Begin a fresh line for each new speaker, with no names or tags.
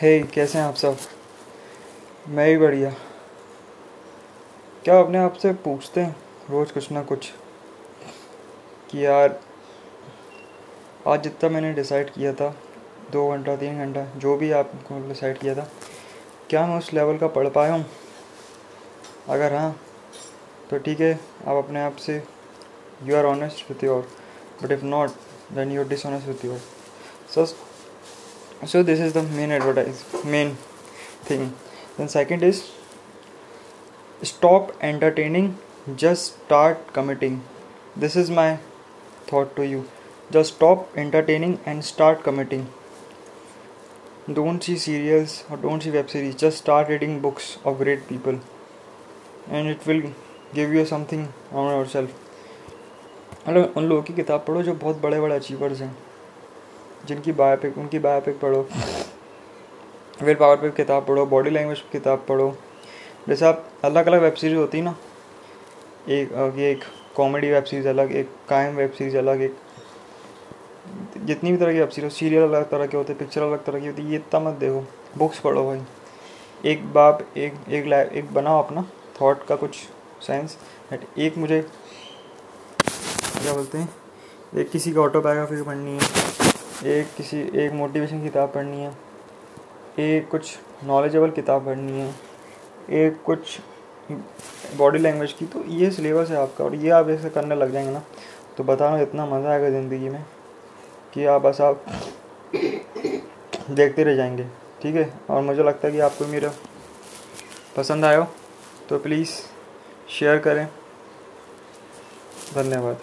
हे hey, कैसे हैं आप सब? मैं ही बढ़िया। क्या अपने आप से पूछते हैं? रोज़ कुछ ना कुछ। कि यार आज जितना मैंने डिसाइड किया था दो घंटा तीन घंटा जो भी आपको डिसाइड किया था क्या मैं उस लेवल का पढ़ पाया हूँ? अगर हाँ तो ठीक है आप अपने आप से you are honest with your but if not then you are dishonest with your so so this is the main advertise main thing then second is stop entertaining just start committing this is my thought to you just stop entertaining and start committing don't see serials or don't see web series just start reading books of great people and it will give you something on yourself मतलब उन लोगों की किताब पढ़ो जो बहुत बड़े बड़े अचीवर्स हैं जिनकी बायोपिक उनकी बायोपिक पढ़ो। विल पावर पे किताब पढ़ो बॉडी लैंग्वेज की किताब पढ़ो। जैसे आप अलग अलग वेब सीरीज़ होती है ना? एक ये एक कॉमेडी वेब सीरीज़ अलग, एक कायम वेब सीरीज़ अलग, एक जितनी भी तरह की वेब सीरीज़ सीरियल अलग तरह के होते पिक्चर अलग तरह की होती, ये इतना मत देखो। बुक्स पढ़ो भाई। एक बाप, एक एक लाइफ एक बनाओ अपना थॉट का कुछ साइंस एक मुझे, क्या बोलते हैं? एक किसी का ऑटोबायोग्राफी पढ़नी है। एक किसी, एक मोटिवेशन किताब पढ़नी है, एक कुछ नॉलेजेबल किताब पढ़नी है, एक कुछ बॉडी लैंग्वेज की तो ये सिलेबस है आपका और ये आप ऐसे करने लग जाएँगे ना तो बताना इतना मज़ा आएगा ज़िंदगी में कि आप बस आप देखते रह जाएँगे, ठीक है? और मुझे लगता है कि आपको मेरा पसंद आया हो तो प्लीज़ शेयर करें। धन्यवाद।